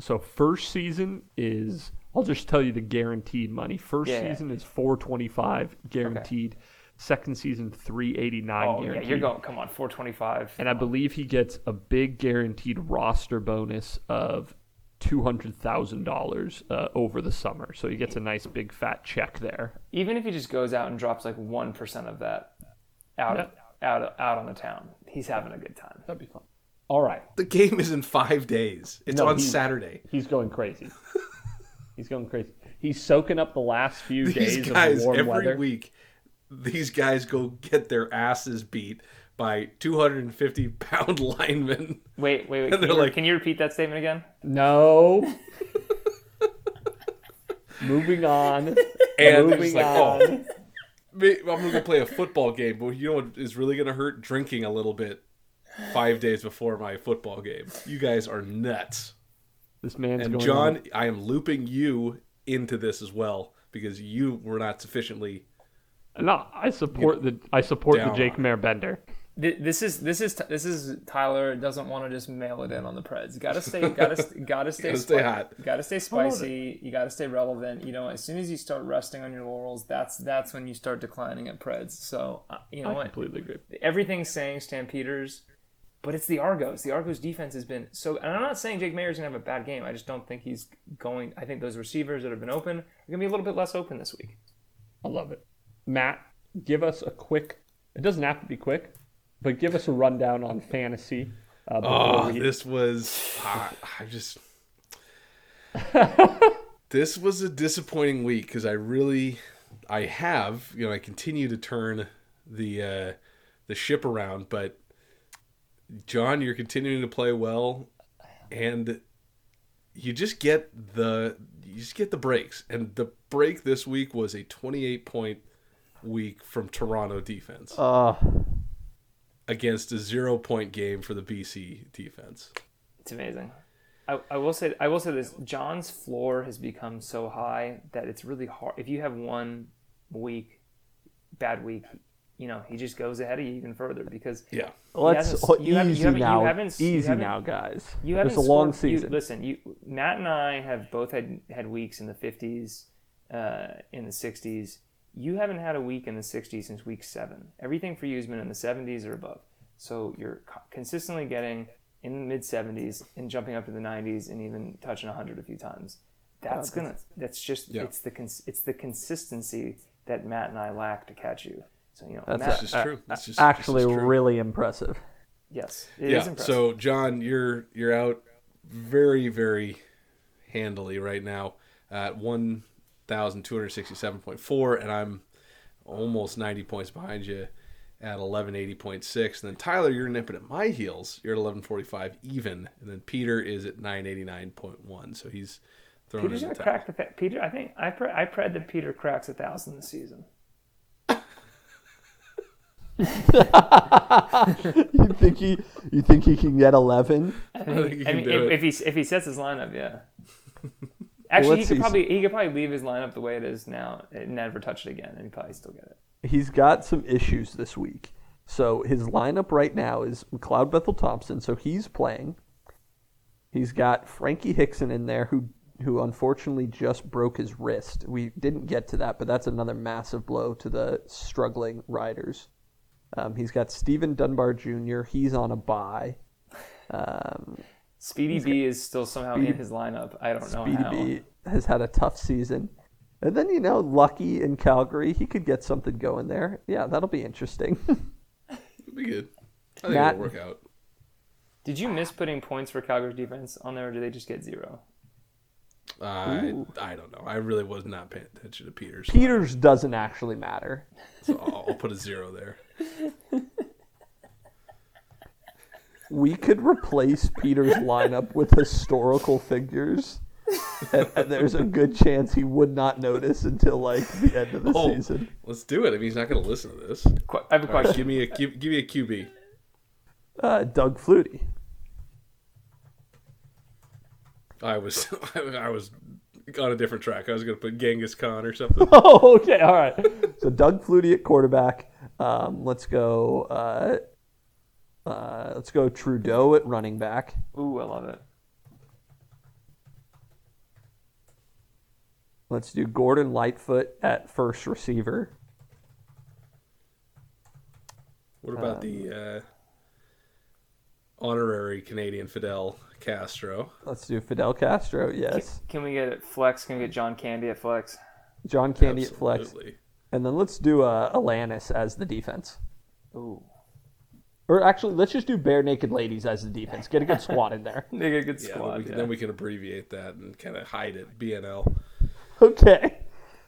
So first season is I'll just tell you the guaranteed money. First Yeah, yeah. season is 425 guaranteed. Second season 389 Oh guaranteed. yeah, you're going. Come on, 425. And I believe he gets a big guaranteed roster bonus of two hundred thousand dollars uh, over the summer. So he gets a nice big fat check there. Even if he just goes out and drops like one percent of that out out out on the town, he's having a good time. That'd be fun. All right. The game is in five days. It's No, on he- Saturday. He's going crazy. He's going crazy. He's soaking up the last few These days guys of warm every weather. week, these guys go get their asses beat by 250 [LAUGHS] pound linemen. Wait, wait, wait. And Can they're you, like- can you repeat that statement again? No. [LAUGHS] Moving on. And Moving like, on. oh, I'm gonna go play a football game, but you know what is really gonna hurt? Drinking a little bit five days before my football game. You guys are nuts. This man's And going John, on- I am looping you into this as well because you were not sufficiently. No, I support the I support the Jake on. Maier Bender. Th- This is this is this is Tyler doesn't want to just mail it in on the Preds. Got to stay, got to got to stay, stay hot. Got to stay spicy. You got to stay relevant. You know, as soon as you start resting on your laurels, that's that's when you start declining at Preds. So uh, you know I what? completely agree. Everything's saying Stampeders, but it's the Argos. The Argos defense has been so. And I'm not saying Jake Maier's gonna have a bad game. I just don't think he's going. I think those receivers that have been open are gonna be a little bit less open this week. I love it. Matt, give us a quick. It doesn't have to be quick, but give us a rundown on fantasy. Uh, Oh, we, this was. ah, I just. [LAUGHS] this was a disappointing week because I really, I have you know I continue to turn the uh, the ship around, but John, you're continuing to play well, and you just get the you just get the breaks, and the break this week was a 28 point week from Toronto defense uh, against a zero point game for the BC defense. It's amazing. I, I will say I will say this. John's floor has become so high that it's really hard. If you have one week, bad week, you know he just goes ahead of you even further because Yeah. let's hasn't- you haven't- you easy haven't- you now. haven't- you easy haven't- now, guys. you haven't It's a long scored- you- season. listen, you Matt and I have both had had weeks in the fifties, uh, in the sixties. You haven't had a week in the sixties since week seven. Everything for you has been in the seventies or above. So you're consistently getting in the mid seventies and jumping up to the nineties and even touching hundred a few times. That's oh, gonna. That's just. Yeah. It's the. Cons- it's the consistency that Matt and I lack to catch you. So you know, That's Matt, This is true. This is Actually, this is true. really impressive. yes, it is yeah. impressive. So John, you're you're out very very handily right now at one thousand two hundred sixty seven point four, and I'm almost ninety points behind you at eleven eighty point six. And then Tyler, you're nipping at my heels. You're at eleven forty five even, and then Peter is at nine eighty nine point one. So he's throwing Peter's gonna crack the fa- Peter. I think I pre- I pred that Peter cracks a thousand this season. [LAUGHS] [LAUGHS] you think he? You think he can get eleven? I think he I can mean, do if, it. if he if he sets his lineup, yeah. [LAUGHS] Actually, he could probably he could probably leave his lineup the way it is now and never touch it again, and he'd probably still get it. He's got some issues this week. So his lineup right now is McLeod Bethel Thompson. So he's playing. He's got Frankie Hickson in there, who who unfortunately just broke his wrist. We didn't get to that, but that's another massive blow to the struggling riders. Um, he's got Stephen Dunbar Jr. He's on a bye. Um, Speedy B is still somehow Speedy- in his lineup. I don't know Speedy how. B has had a tough season. And then, you know, Lucky in Calgary, he could get something going there. Yeah, that'll be interesting. [LAUGHS] It'll be good. I think Matt- it'll work out. Did you miss putting points for Calgary's defense on there, or did they just get zero? I I don't know. I really was not paying attention to Peters. Peters doesn't actually matter. So I'll, I'll put a zero there. [LAUGHS] We could replace Peters' lineup with historical figures. and, and there's a good chance he would not notice until like the end of the Oh, season. let's do it. I mean, he's not going to listen to this. Qu- I have a All right, question. give me a give, give me a QB. Uh, Doug Flutie. I was [LAUGHS] I was on a different track. I was going to put Genghis Khan or something. [LAUGHS] Oh, okay, all right. So Doug Flutie at quarterback. Um, let's go. Uh, uh, let's go Trudeau at running back. Ooh, I love it. Let's do Gordon Lightfoot at first receiver. What about the uh, honorary Canadian Fidel Castro? Let's do Fidel Castro. Yes. Can we get it flex? Can we get John Candy at flex? John Candy at flex. And then let's do uh, Alanis as the defense. Ooh, Or actually, let's just do Barenaked Ladies as the defense. Get a good squad in there. they [LAUGHS] get a good Yeah, then squad. we, can, yeah. then we can abbreviate that and kind of hide it. BNL. Okay.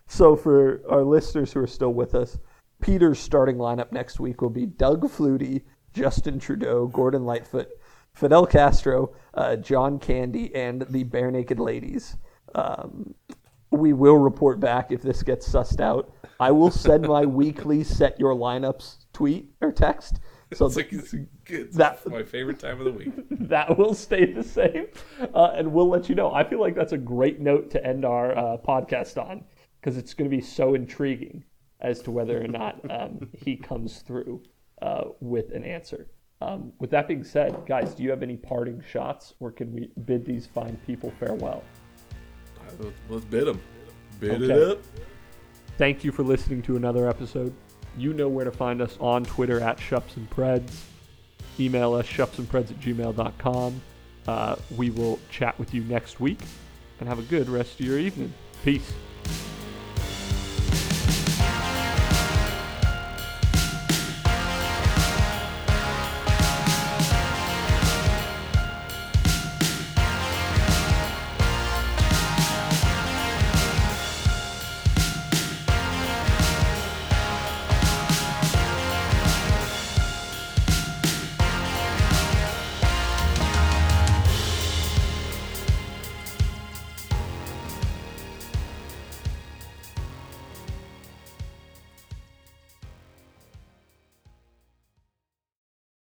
So for our listeners who are still with us, Peter's starting lineup next week will be Doug Flutie, Justin Trudeau, Gordon Lightfoot, Fidel Castro, uh, John Candy, and the Barenaked Ladies. Um, we will report back if this gets sussed out. I will send my [LAUGHS] weekly set your lineups tweet or text. So It's like it's, it's That- my favorite time of the week. [LAUGHS] that will stay the same, uh, and we'll let you know. I feel like that's a great note to end our uh, podcast on because it's going to be so intriguing as to whether or not um, he comes through uh, with an answer. Um, with that being said, guys, do you have any parting shots, or can we bid these fine people farewell? Let's- Let's bid them. Bid Okay. it up. Thank you for listening to another episode. You know where to find us on Twitter at Shups and Preds. Email us shupsandpreds at gmail.com. Uh, we will chat with you next week and have a good rest of your evening. Peace.